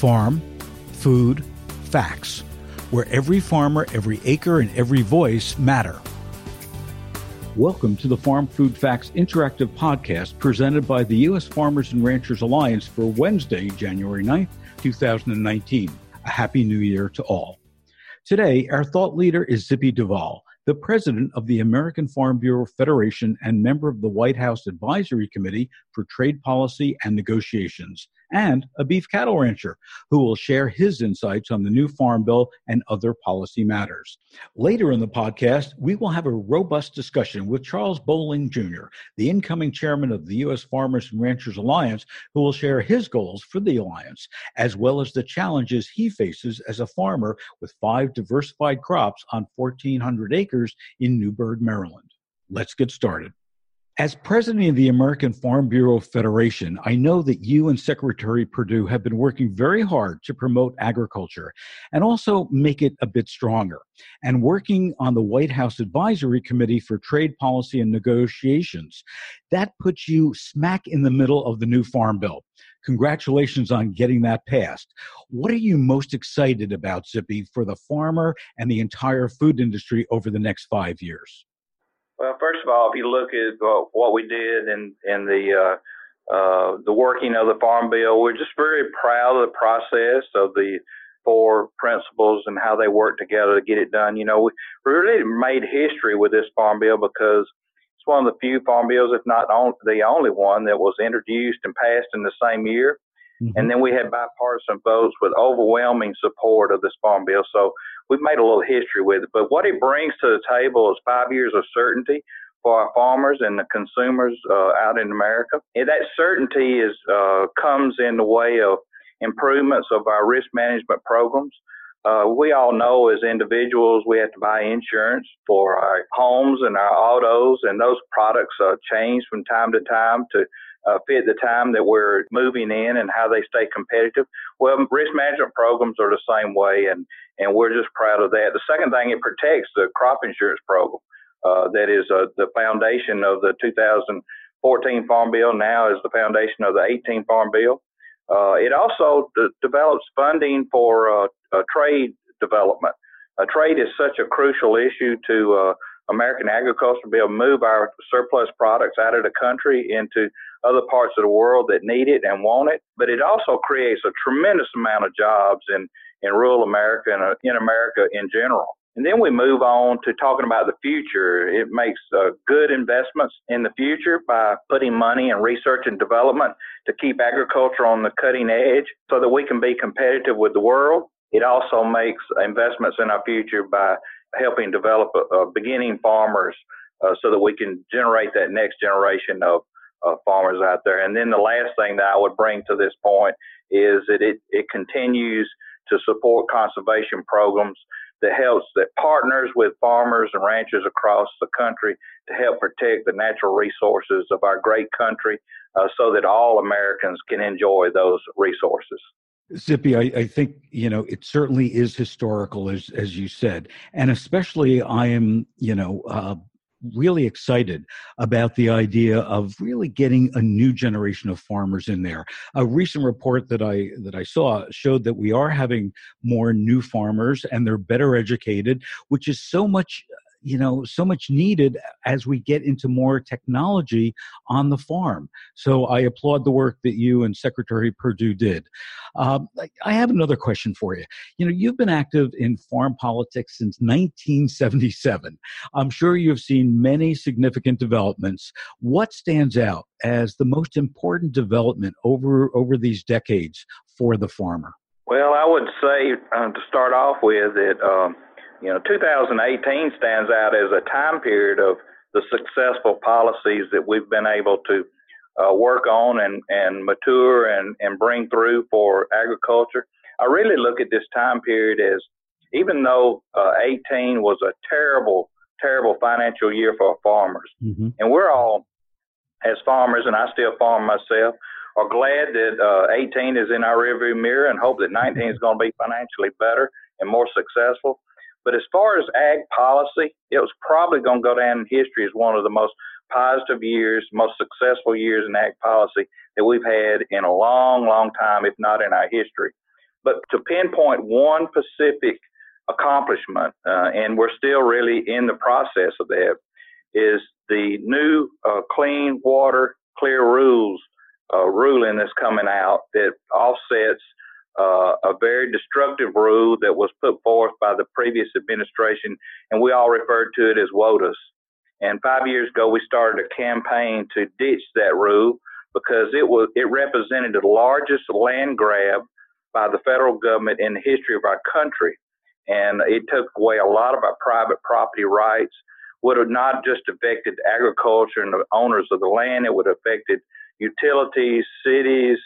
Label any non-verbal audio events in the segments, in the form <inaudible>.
Farm, food, facts, where every farmer, every acre, and every voice matter. Welcome to the Farm Food Facts Interactive Podcast presented by the U.S. Farmers and Ranchers Alliance for Wednesday, January 9th, 2019. A happy new year to all. Today, our thought leader is Zippy Duvall, the president of the American Farm Bureau Federation and member of the White House Advisory Committee for Trade Policy and Negotiations and a beef cattle rancher who will share his insights on the new farm bill and other policy matters. Later in the podcast, we will have a robust discussion with Charles Bowling Jr., the incoming chairman of the U.S. Farmers and Ranchers Alliance, who will share his goals for the alliance, as well as the challenges he faces as a farmer with five diversified crops on 1,400 acres in Newburg, Maryland. Let's get started. As president of the American Farm Bureau Federation, I know that you and Secretary Perdue have been working very hard to promote agriculture and also make it a bit stronger. And working on the White House Advisory Committee for Trade Policy and Negotiations, that puts you smack in the middle of the new Farm Bill. Congratulations on getting that passed. What are you most excited about, Zippy, for the farmer and the entire food industry over the next five years? Well, first of all, if you look at what we did in in the uh, uh, the working of the Farm Bill, we're just very proud of the process of the four principles and how they work together to get it done. You know, we really made history with this Farm Bill because it's one of the few Farm Bills, if not the only one, that was introduced and passed in the same year. Mm-hmm. And then we had bipartisan votes with overwhelming support of this Farm Bill. So we've made a little history with it. But what it brings to the table is five years of certainty for our farmers and the consumers uh, out in America. And that certainty is uh, comes in the way of improvements of our risk management programs. Uh, we all know as individuals we have to buy insurance for our homes and our autos, and those products uh, change from time to time to uh, fit the time that we're moving in and how they stay competitive. Well, risk management programs are the same way, and, and we're just proud of that. The second thing, it protects the crop insurance program. Uh, that is uh, the foundation of the 2014 Farm Bill, now is the foundation of the 18 Farm Bill. Uh, it also d- develops funding for uh, trade development. trade is such a crucial issue to uh, American agriculture to be able to move our surplus products out of the country into other parts of the world that need it and want it. But it also creates a tremendous amount of jobs in, in rural America and uh, in America in general. And then we move on to talking about the future. It makes uh, good investments in the future by putting money in research and development to keep agriculture on the cutting edge so that we can be competitive with the world. It also makes investments in our future by helping develop uh, beginning farmers uh, so that we can generate that next generation of uh, farmers out there. And then the last thing that I would bring to this point is that it, it continues to support conservation programs that helps that partners with farmers and ranchers across the country to help protect the natural resources of our great country uh, so that all Americans can enjoy those resources. Zippy, I, I, think you know it certainly is historical, as as you said, and especially I am you know uh, really excited about the idea of really getting a new generation of farmers in there. A recent report that I that I saw showed that we are having more new farmers and they're better educated, which is so much you know so much needed as we get into more technology on the farm. So i applaud the work that you and secretary perdue did. Um, i have another question for you. You know you've been active in farm politics since 1977 i'm sure you've seen many significant developments. What stands out as the most important development over over these decades for the farmer? Well i would say uh, to start off with that um, you know, 2018 stands out as a time period of the successful policies that we've been able to uh, work on and, and mature and, and bring through for agriculture. I really look at this time period as even though uh, 18 was a terrible, terrible financial year for farmers, mm-hmm. and we're all, as farmers, and I still farm myself, are glad that uh, 18 is in our rearview mirror and hope that 19 is going to be financially better and more successful. But as far as ag policy, it was probably going to go down in history as one of the most positive years, most successful years in ag policy that we've had in a long, long time, if not in our history. But to pinpoint one specific accomplishment, uh, and we're still really in the process of that, is the new uh, clean water clear rules uh, ruling that's coming out that offsets uh, a very destructive rule that was put forth by the previous administration, and we all referred to it as WOTUS. And five years ago, we started a campaign to ditch that rule because it was it represented the largest land grab by the federal government in the history of our country, and it took away a lot of our private property rights. Would have not just affected agriculture and the owners of the land; it would have affected utilities, cities,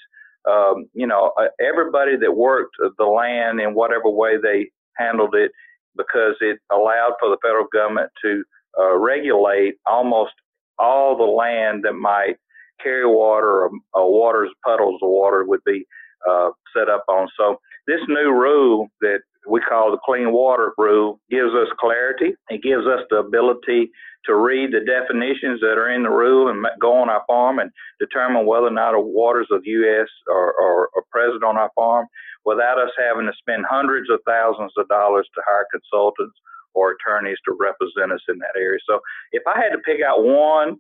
um, you know, uh, everybody that worked the land in whatever way they handled it, because it allowed for the federal government to uh, regulate almost all the land that might carry water or, or waters, puddles of water would be uh, set up on. So this new rule that we call the clean water rule gives us clarity. It gives us the ability to read the definitions that are in the rule and go on our farm and determine whether or not waters of U.S. are, are, are present on our farm without us having to spend hundreds of thousands of dollars to hire consultants or attorneys to represent us in that area. So if I had to pick out one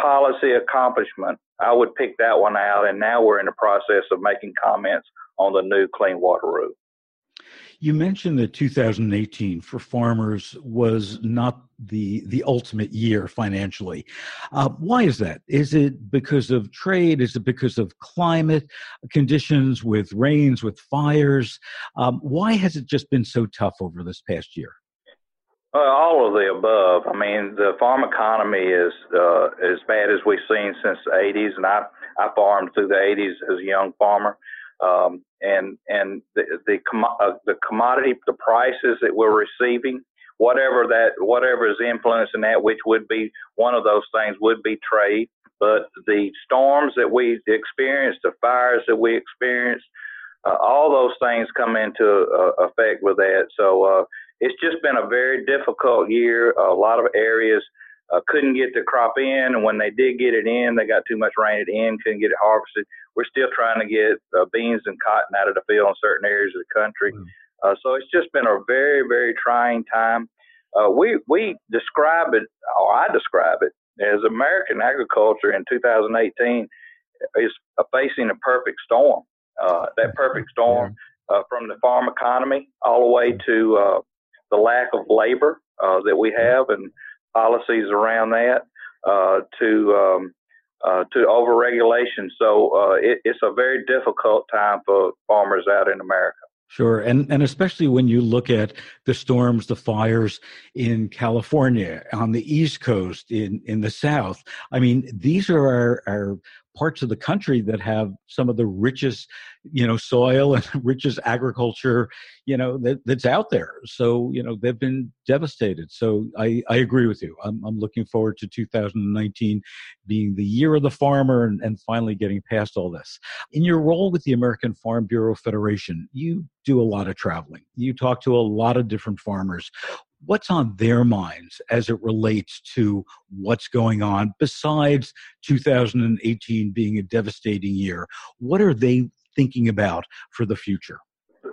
policy accomplishment, I would pick that one out. And now we're in the process of making comments on the new clean water rule. You mentioned that 2018 for farmers was not the the ultimate year financially. Uh, why is that? Is it because of trade? Is it because of climate conditions with rains, with fires? Um, why has it just been so tough over this past year? Uh, all of the above. I mean, the farm economy is uh, as bad as we've seen since the 80s, and I I farmed through the 80s as a young farmer, um, and and the the, com- uh, the commodity, the prices that we're receiving, whatever that whatever is influencing that, which would be one of those things, would be trade. But the storms that we experienced, the fires that we experienced, uh, all those things come into uh, effect with that. So uh, it's just been a very difficult year. A lot of areas uh, couldn't get the crop in, and when they did get it in, they got too much rain at the end, couldn't get it harvested. We're still trying to get uh, beans and cotton out of the field in certain areas of the country. Mm. Uh, so it's just been a very, very trying time. Uh, we we describe it, or I describe it, as American agriculture in 2018 is facing a perfect storm. Uh, that perfect <laughs> storm uh, from the farm economy all the way to uh, the lack of labor uh, that we have and policies around that uh, to um, uh, to overregulation. So uh, it, it's a very difficult time for farmers out in America. Sure, and and especially when you look at the storms, the fires in California, on the East Coast, in in the South. I mean, these are our, our parts of the country that have some of the richest, you know, soil and <laughs> richest agriculture, you know, that, that's out there. So, you know, they've been devastated. So I, I agree with you. I'm, I'm looking forward to 2019 being the year of the farmer and, and finally getting past all this. In your role with the American Farm Bureau Federation, you do a lot of traveling. You talk to a lot of different farmers what's on their minds as it relates to what's going on besides 2018 being a devastating year? What are they thinking about for the future?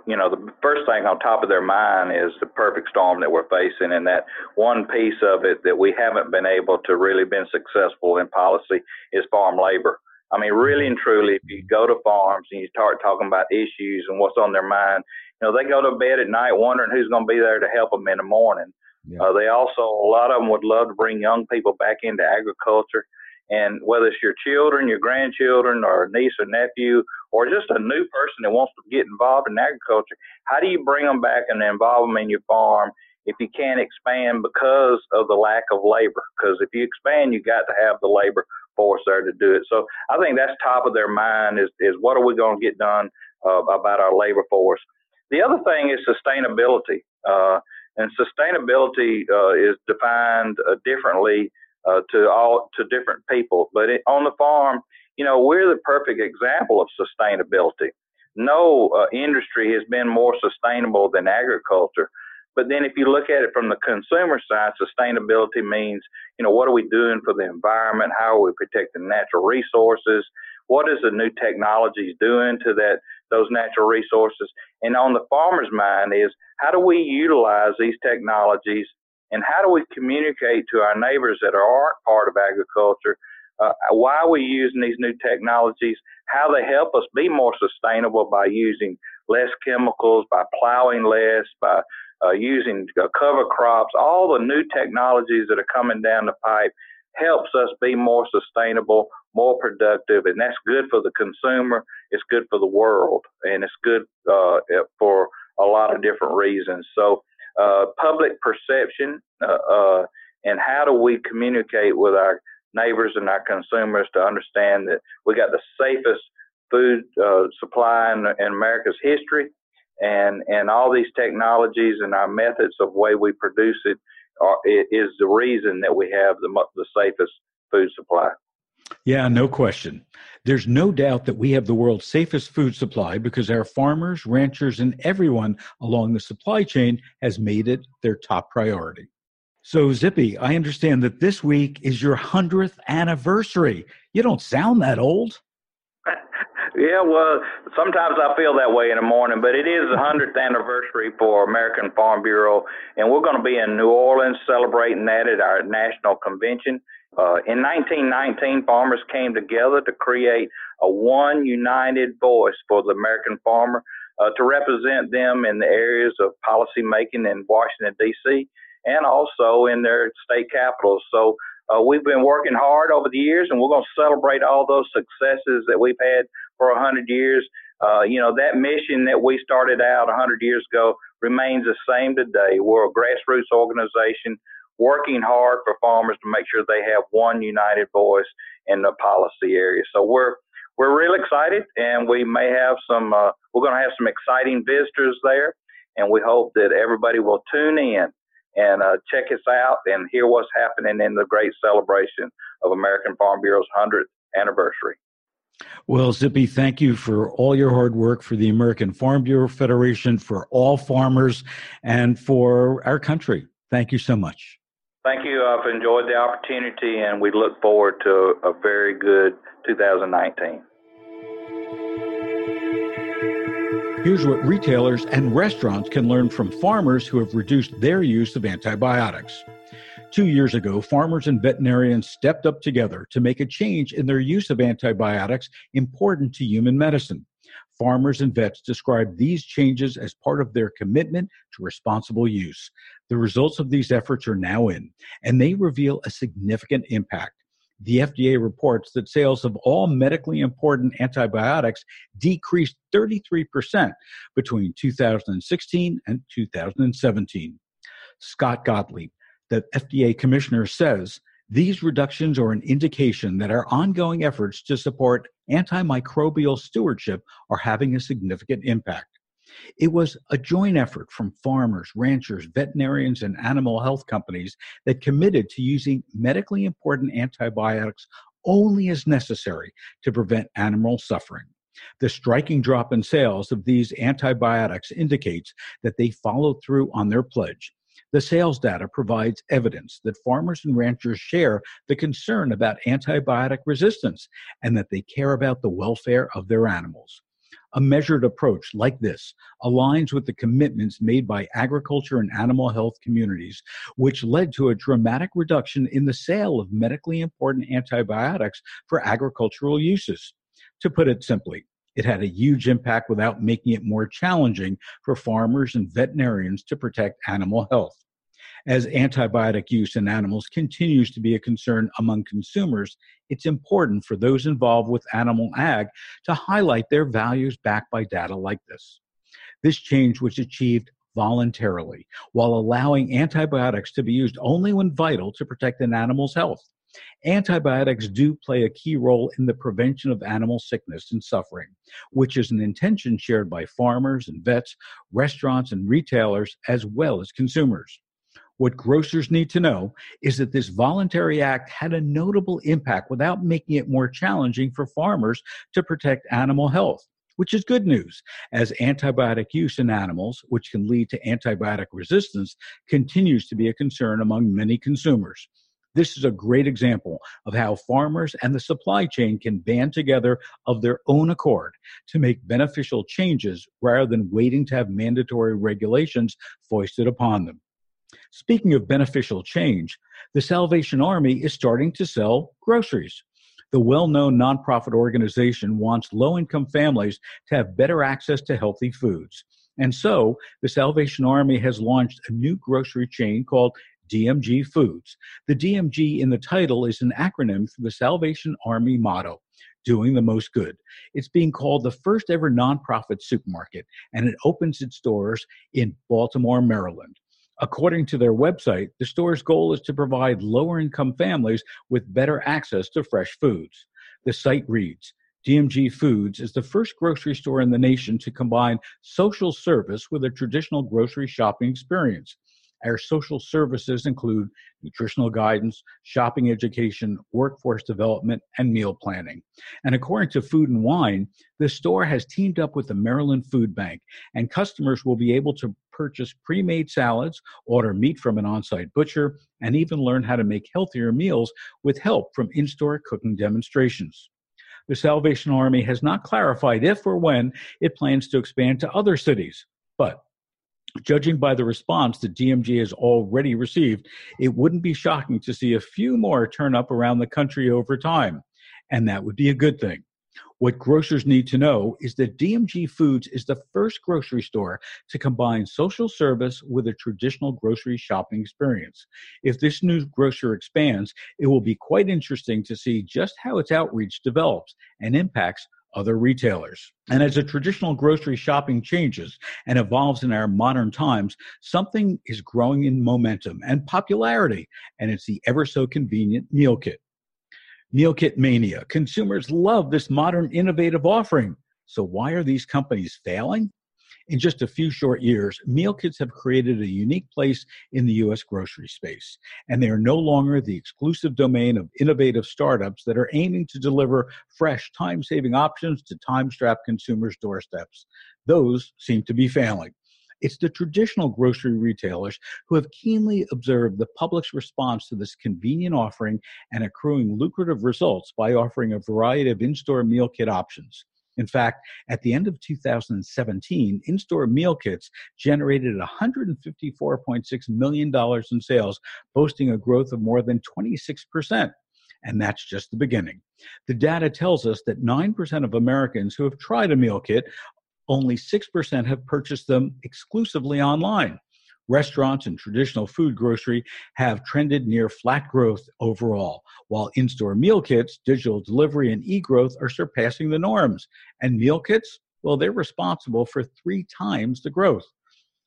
You know the first thing on top of their mind is the perfect storm that we're facing and that one piece of it that we haven't been able to really been successful in policy is farm labor. I mean, really and truly, if you go to farms and you start talking about issues and what's on their mind, you know, they go to bed at night wondering who's going to be there to help them in the morning. Yeah. Uh, they also, a lot of them would love to bring young people back into agriculture. And whether it's your children, your grandchildren, or niece or nephew, or just a new person that wants to get involved in agriculture, how do you bring them back and involve them in your farm if you can't expand because of the lack of labor? Because if you expand, you got to have the labor force there to do it. So I think that's top of their mind is, is what are we going to get done uh, about our labor force? The other thing is sustainability. Uh, and sustainability uh, is defined uh, differently uh, to all to different people. But it, on the farm, you know, we're the perfect example of sustainability. No uh, industry has been more sustainable than agriculture. But then if you look at it from the consumer side, sustainability means, you know, what are we doing for the environment? How are we protecting natural resources? What is the new technologies doing to that those natural resources. And on the farmer's mind is how do we utilize these technologies? And how do we communicate to our neighbors that aren't part of agriculture uh, why we using these new technologies, how they help us be more sustainable by using less chemicals, by plowing less, by uh, using uh, cover crops, all the new technologies that are coming down the pipe helps us be more sustainable, more productive, and that's good for the consumer. It's good for the world, and it's good uh, for a lot of different reasons. So, uh, public perception uh, uh, and how do we communicate with our neighbors and our consumers to understand that we got the safest food uh, supply in, in America's history, and and all these technologies and our methods of way we produce it the reason that we have the the safest food supply. Yeah, no question. There's no doubt that we have the world's safest food supply because our farmers, ranchers, and everyone along the supply chain has made it their top priority. So, Zippy, I understand that this week is your 100th anniversary. You don't sound that old. <laughs> yeah, well, sometimes I feel that way in the morning, but it is the 100th anniversary for American Farm Bureau, and we're going to be in New Orleans celebrating that at our national convention. Uh, in 1919, farmers came together to create a one united voice for the American farmer uh, to represent them in the areas of policy making in Washington, D.C and also in their state capitals. So uh, we've been working hard over the years, and we're going to celebrate all those successes that we've had for 100 years. Uh, you know, that mission that we started out 100 years ago remains the same today. We're a grassroots organization working hard for farmers to make sure they have one united voice in the policy area. So we're we're real excited, and we may have some. Uh, we're going to have some exciting visitors there, and we hope that everybody will tune in and uh, check us out and hear what's happening in the great celebration of American Farm Bureau's 100th anniversary. Well, Zippy, thank you for all your hard work for the American Farm Bureau Federation, for all farmers, and for our country. Thank you so much. Thank you. Uh, I've enjoyed the opportunity, and we look forward to a very good 2019. Here's what retailers and restaurants can learn from farmers who have reduced their use of antibiotics. Two years ago, farmers and veterinarians stepped up together to make a change in their use of antibiotics important to human medicine. Farmers and vets describe these changes as part of their commitment to responsible use. The results of these efforts are now in, and they reveal a significant impact the FDA reports that sales of all medically important antibiotics decreased 33% between 2016 and 2017. Scott Gottlieb, the FDA commissioner, says these reductions are an indication that our ongoing efforts to support antimicrobial stewardship are having a significant impact. It was a joint effort from farmers, ranchers, veterinarians, and animal health companies that committed to using medically important antibiotics only as necessary to prevent animal suffering. The striking drop in sales of these antibiotics indicates that they followed through on their pledge. The sales data provides evidence that farmers and ranchers share the concern about antibiotic resistance and that they care about the welfare of their animals. A measured approach like this aligns with the commitments made by agriculture and animal health communities, which led to a dramatic reduction in the sale of medically important antibiotics for agricultural uses. To put it simply, it had a huge impact without making it more challenging for farmers and veterinarians to protect animal health as antibiotic use in animals continues to be a concern among consumers, it's important for those involved with animal ag to highlight their values backed by data like this. This change was achieved voluntarily while allowing antibiotics to be used only when vital to protect an animal's health. Antibiotics do play a key role in the prevention of animal sickness and suffering, which is an intention shared by farmers and vets, restaurants and retailers, as well as consumers. What grocers need to know is that this voluntary act had a notable impact without making it more challenging for farmers to protect animal health, which is good news, as antibiotic use in animals, which can lead to antibiotic resistance, continues to be a concern among many consumers. This is a great example of how farmers and the supply chain can band together of their own accord to make beneficial changes rather than waiting to have mandatory regulations foisted upon them. Speaking of beneficial change, the Salvation Army is starting to sell groceries. The well known nonprofit organization wants low income families to have better access to healthy foods. And so, the Salvation Army has launched a new grocery chain called DMG Foods. The DMG in the title is an acronym for the Salvation Army motto doing the most good. It's being called the first ever nonprofit supermarket, and it opens its doors in Baltimore, Maryland. According to their website, the store's goal is to provide lower income families with better access to fresh foods. The site reads DMG Foods is the first grocery store in the nation to combine social service with a traditional grocery shopping experience. Our social services include nutritional guidance, shopping education, workforce development, and meal planning. And according to Food and Wine, the store has teamed up with the Maryland Food Bank, and customers will be able to purchase pre made salads, order meat from an on site butcher, and even learn how to make healthier meals with help from in store cooking demonstrations. The Salvation Army has not clarified if or when it plans to expand to other cities, but Judging by the response that DMG has already received, it wouldn't be shocking to see a few more turn up around the country over time. And that would be a good thing. What grocers need to know is that DMG Foods is the first grocery store to combine social service with a traditional grocery shopping experience. If this new grocer expands, it will be quite interesting to see just how its outreach develops and impacts other retailers. And as a traditional grocery shopping changes and evolves in our modern times, something is growing in momentum and popularity, and it's the ever so convenient meal kit. Meal kit mania. Consumers love this modern innovative offering. So why are these companies failing? In just a few short years, meal kits have created a unique place in the U.S. grocery space, and they are no longer the exclusive domain of innovative startups that are aiming to deliver fresh, time saving options to time strapped consumers' doorsteps. Those seem to be failing. It's the traditional grocery retailers who have keenly observed the public's response to this convenient offering and accruing lucrative results by offering a variety of in store meal kit options. In fact, at the end of 2017, in store meal kits generated $154.6 million in sales, boasting a growth of more than 26%. And that's just the beginning. The data tells us that 9% of Americans who have tried a meal kit, only 6% have purchased them exclusively online. Restaurants and traditional food grocery have trended near flat growth overall, while in store meal kits, digital delivery, and e growth are surpassing the norms. And meal kits, well, they're responsible for three times the growth.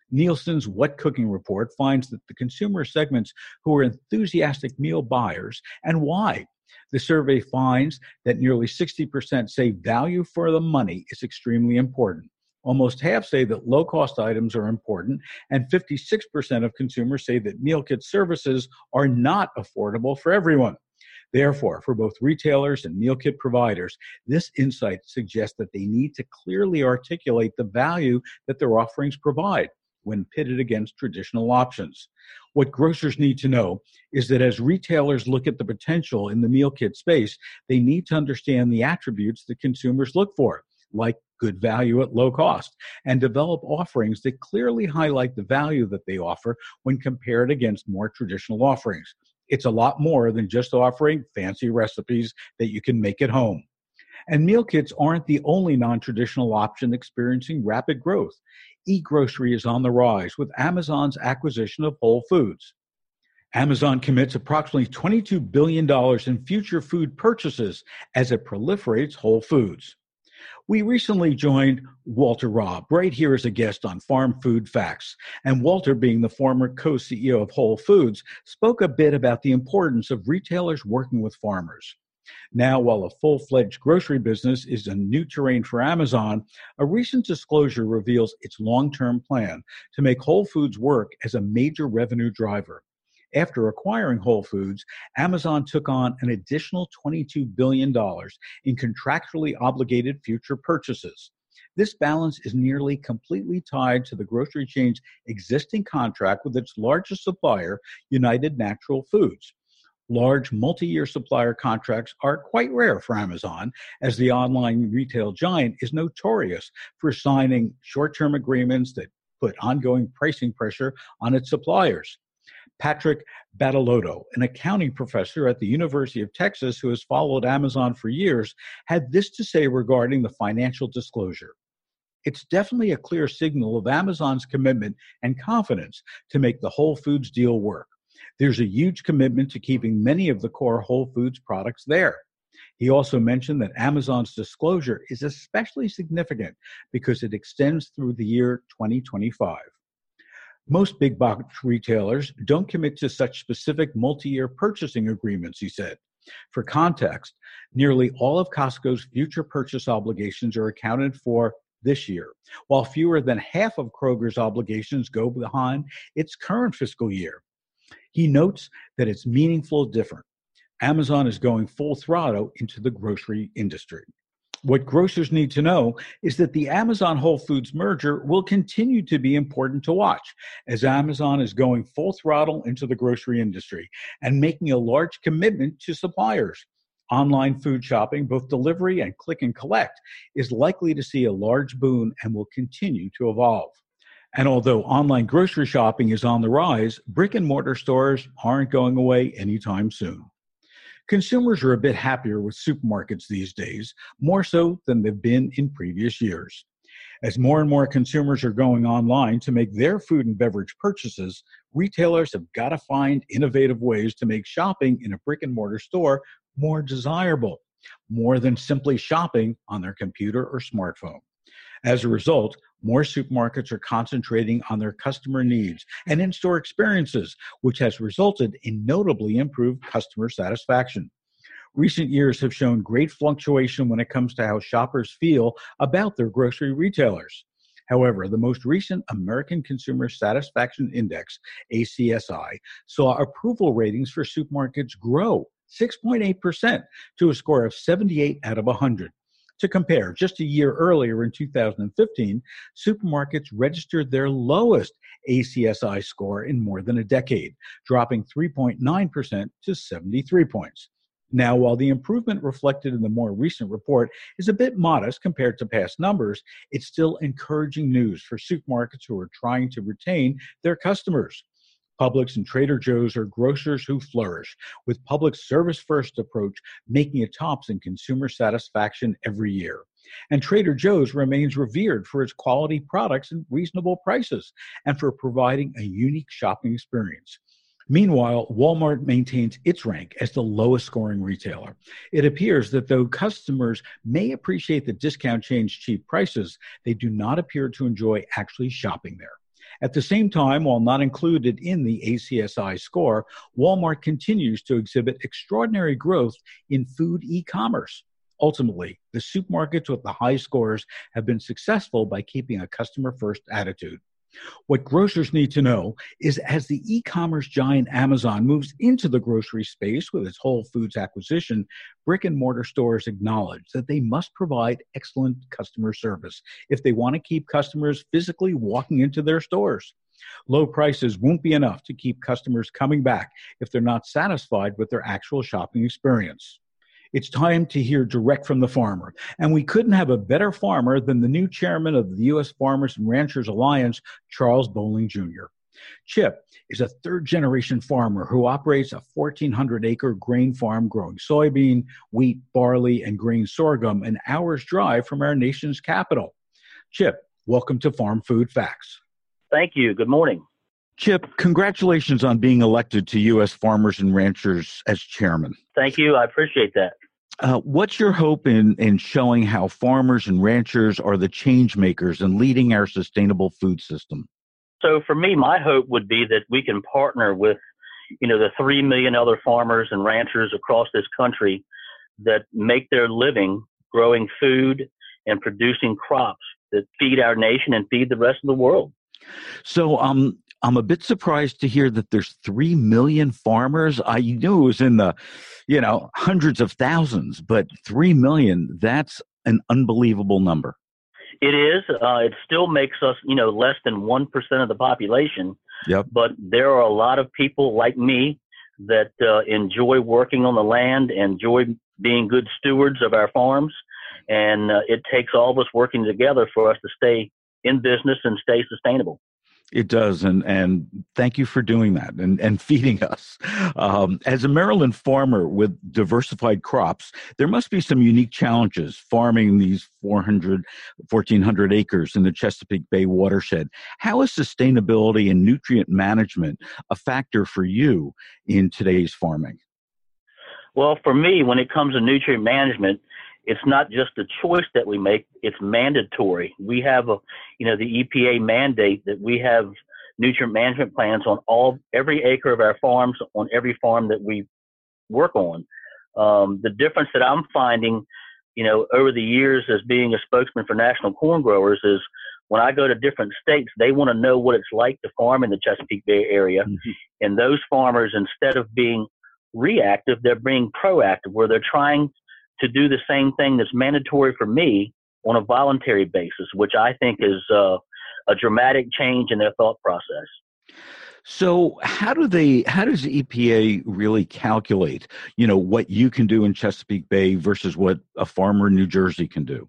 Nielsen's What Cooking Report finds that the consumer segments who are enthusiastic meal buyers and why. The survey finds that nearly 60% say value for the money is extremely important. Almost half say that low cost items are important, and 56% of consumers say that meal kit services are not affordable for everyone. Therefore, for both retailers and meal kit providers, this insight suggests that they need to clearly articulate the value that their offerings provide when pitted against traditional options. What grocers need to know is that as retailers look at the potential in the meal kit space, they need to understand the attributes that consumers look for, like good value at low cost, and develop offerings that clearly highlight the value that they offer when compared against more traditional offerings. It's a lot more than just offering fancy recipes that you can make at home. And meal kits aren't the only non traditional option experiencing rapid growth. E grocery is on the rise with Amazon's acquisition of Whole Foods. Amazon commits approximately $22 billion in future food purchases as it proliferates Whole Foods. We recently joined Walter Robb right here as a guest on Farm Food Facts. And Walter, being the former co CEO of Whole Foods, spoke a bit about the importance of retailers working with farmers. Now, while a full fledged grocery business is a new terrain for Amazon, a recent disclosure reveals its long term plan to make Whole Foods work as a major revenue driver. After acquiring Whole Foods, Amazon took on an additional $22 billion in contractually obligated future purchases. This balance is nearly completely tied to the grocery chain's existing contract with its largest supplier, United Natural Foods. Large multi year supplier contracts are quite rare for Amazon, as the online retail giant is notorious for signing short term agreements that put ongoing pricing pressure on its suppliers. Patrick Badolato, an accounting professor at the University of Texas who has followed Amazon for years, had this to say regarding the financial disclosure. It's definitely a clear signal of Amazon's commitment and confidence to make the Whole Foods deal work. There's a huge commitment to keeping many of the core Whole Foods products there. He also mentioned that Amazon's disclosure is especially significant because it extends through the year 2025. Most big box retailers don't commit to such specific multi year purchasing agreements, he said. For context, nearly all of Costco's future purchase obligations are accounted for this year, while fewer than half of Kroger's obligations go behind its current fiscal year. He notes that it's meaningful different. Amazon is going full throttle into the grocery industry. What grocers need to know is that the Amazon Whole Foods merger will continue to be important to watch as Amazon is going full throttle into the grocery industry and making a large commitment to suppliers. Online food shopping, both delivery and click and collect, is likely to see a large boon and will continue to evolve. And although online grocery shopping is on the rise, brick and mortar stores aren't going away anytime soon. Consumers are a bit happier with supermarkets these days, more so than they've been in previous years. As more and more consumers are going online to make their food and beverage purchases, retailers have got to find innovative ways to make shopping in a brick and mortar store more desirable, more than simply shopping on their computer or smartphone. As a result, more supermarkets are concentrating on their customer needs and in store experiences, which has resulted in notably improved customer satisfaction. Recent years have shown great fluctuation when it comes to how shoppers feel about their grocery retailers. However, the most recent American Consumer Satisfaction Index, ACSI, saw approval ratings for supermarkets grow 6.8% to a score of 78 out of 100. To compare, just a year earlier in 2015, supermarkets registered their lowest ACSI score in more than a decade, dropping 3.9% to 73 points. Now, while the improvement reflected in the more recent report is a bit modest compared to past numbers, it's still encouraging news for supermarkets who are trying to retain their customers. Publix and Trader Joe's are grocers who flourish, with Publix service first approach making it tops in consumer satisfaction every year. And Trader Joe's remains revered for its quality products and reasonable prices and for providing a unique shopping experience. Meanwhile, Walmart maintains its rank as the lowest scoring retailer. It appears that though customers may appreciate the discount change cheap prices, they do not appear to enjoy actually shopping there. At the same time, while not included in the ACSI score, Walmart continues to exhibit extraordinary growth in food e commerce. Ultimately, the supermarkets with the high scores have been successful by keeping a customer first attitude. What grocers need to know is as the e commerce giant Amazon moves into the grocery space with its Whole Foods acquisition, brick and mortar stores acknowledge that they must provide excellent customer service if they want to keep customers physically walking into their stores. Low prices won't be enough to keep customers coming back if they're not satisfied with their actual shopping experience. It's time to hear direct from the farmer. And we couldn't have a better farmer than the new chairman of the U.S. Farmers and Ranchers Alliance, Charles Bowling Jr. Chip is a third generation farmer who operates a 1,400 acre grain farm growing soybean, wheat, barley, and grain sorghum an hour's drive from our nation's capital. Chip, welcome to Farm Food Facts. Thank you. Good morning. Chip, congratulations on being elected to U.S. Farmers and Ranchers as chairman. Thank you. I appreciate that. Uh, what's your hope in, in showing how farmers and ranchers are the change makers and leading our sustainable food system? So, for me, my hope would be that we can partner with, you know, the three million other farmers and ranchers across this country that make their living growing food and producing crops that feed our nation and feed the rest of the world. So, um, I'm a bit surprised to hear that there's three million farmers. I knew it was in the, you know, hundreds of thousands, but three million—that's an unbelievable number. It is. Uh, it still makes us, you know, less than one percent of the population. Yep. But there are a lot of people like me that uh, enjoy working on the land, enjoy being good stewards of our farms, and uh, it takes all of us working together for us to stay in business and stay sustainable. It does, and and thank you for doing that and and <laughs> feeding us. Um, as a Maryland farmer with diversified crops, there must be some unique challenges farming these 400, 1,400 acres in the Chesapeake Bay watershed. How is sustainability and nutrient management a factor for you in today's farming? Well, for me, when it comes to nutrient management, it's not just a choice that we make it's mandatory. We have a you know the epa mandate that we have nutrient management plans on all every acre of our farms on every farm that we work on. Um, the difference that i'm finding you know over the years as being a spokesman for national corn growers is when i go to different states they want to know what it's like to farm in the chesapeake bay area. Mm-hmm. and those farmers instead of being reactive they're being proactive where they're trying to do the same thing that's mandatory for me on a voluntary basis, which I think is uh, a dramatic change in their thought process. So how do they how does the EPA really calculate, you know, what you can do in Chesapeake Bay versus what a farmer in New Jersey can do?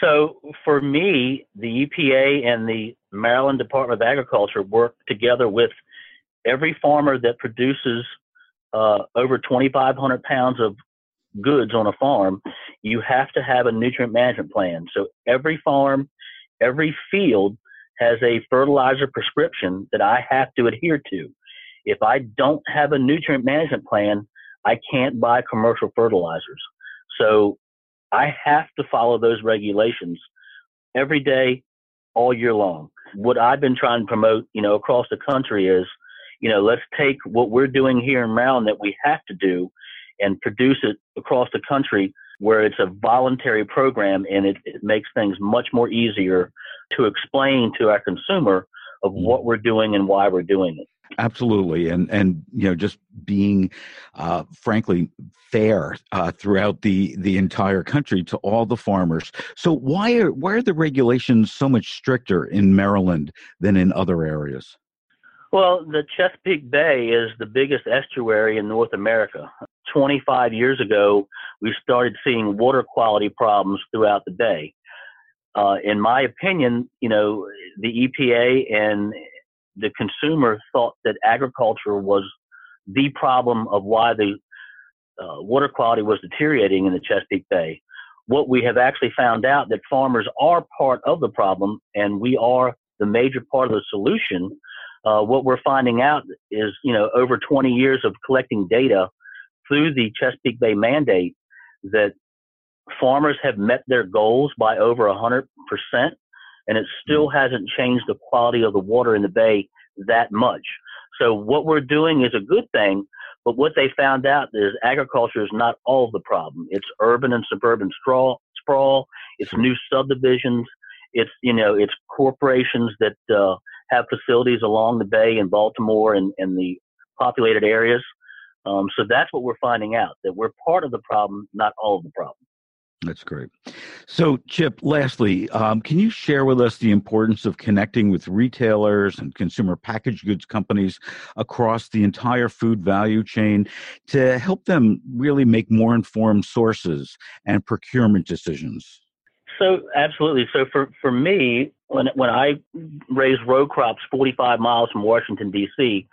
So for me, the EPA and the Maryland Department of Agriculture work together with every farmer that produces uh, over 2,500 pounds of goods on a farm, you have to have a nutrient management plan. So every farm, every field has a fertilizer prescription that I have to adhere to. If I don't have a nutrient management plan, I can't buy commercial fertilizers. So I have to follow those regulations every day, all year long. What I've been trying to promote, you know, across the country is, you know, let's take what we're doing here in Maryland that we have to do and produce it across the country where it's a voluntary program and it, it makes things much more easier to explain to our consumer of mm. what we're doing and why we're doing it absolutely and and you know just being uh, frankly fair uh, throughout the the entire country to all the farmers so why are why are the regulations so much stricter in maryland than in other areas well, the Chesapeake Bay is the biggest estuary in North America. 25 years ago, we started seeing water quality problems throughout the bay. Uh, in my opinion, you know, the EPA and the consumer thought that agriculture was the problem of why the uh, water quality was deteriorating in the Chesapeake Bay. What we have actually found out that farmers are part of the problem, and we are the major part of the solution. Uh, what we're finding out is, you know, over 20 years of collecting data through the Chesapeake Bay mandate that farmers have met their goals by over 100%, and it still mm. hasn't changed the quality of the water in the bay that much. So, what we're doing is a good thing, but what they found out is agriculture is not all the problem. It's urban and suburban sprawl, sprawl it's new subdivisions, it's, you know, it's corporations that uh, have facilities along the bay in Baltimore and, and the populated areas um, so that's what we're finding out that we're part of the problem, not all of the problem. That's great. So, Chip, lastly, um, can you share with us the importance of connecting with retailers and consumer packaged goods companies across the entire food value chain to help them really make more informed sources and procurement decisions? So, absolutely. So, for, for me, when, when I raise row crops 45 miles from Washington, D.C.,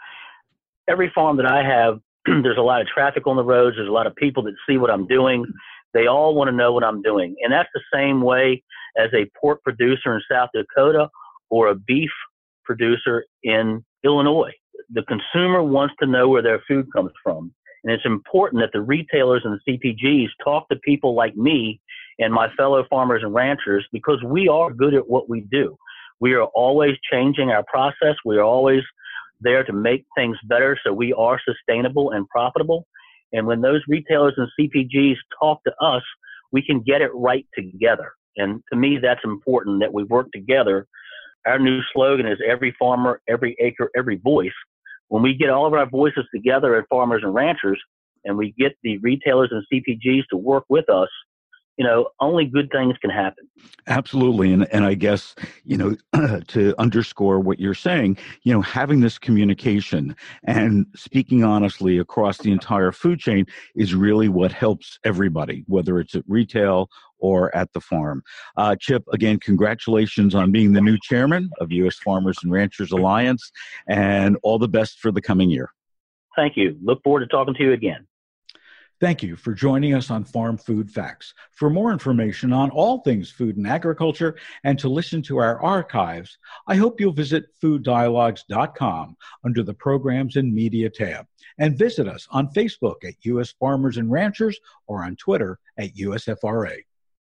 every farm that I have <clears throat> there's a lot of traffic on the roads. There's a lot of people that see what I'm doing. They all want to know what I'm doing. And that's the same way as a pork producer in South Dakota or a beef producer in Illinois. The consumer wants to know where their food comes from. And it's important that the retailers and the CPGs talk to people like me and my fellow farmers and ranchers because we are good at what we do. We are always changing our process. We are always there to make things better so we are sustainable and profitable. And when those retailers and CPGs talk to us, we can get it right together. And to me, that's important that we work together. Our new slogan is every farmer, every acre, every voice. When we get all of our voices together at farmers and ranchers, and we get the retailers and CPGs to work with us, you know, only good things can happen. Absolutely. And, and I guess, you know, <clears throat> to underscore what you're saying, you know, having this communication and speaking honestly across the entire food chain is really what helps everybody, whether it's at retail or at the farm. Uh, Chip, again, congratulations on being the new chairman of U.S. Farmers and Ranchers Alliance, and all the best for the coming year. Thank you. Look forward to talking to you again. Thank you for joining us on Farm Food Facts. For more information on all things food and agriculture and to listen to our archives, I hope you'll visit fooddialogues.com under the Programs and Media tab and visit us on Facebook at U.S. Farmers and Ranchers or on Twitter at USFRA.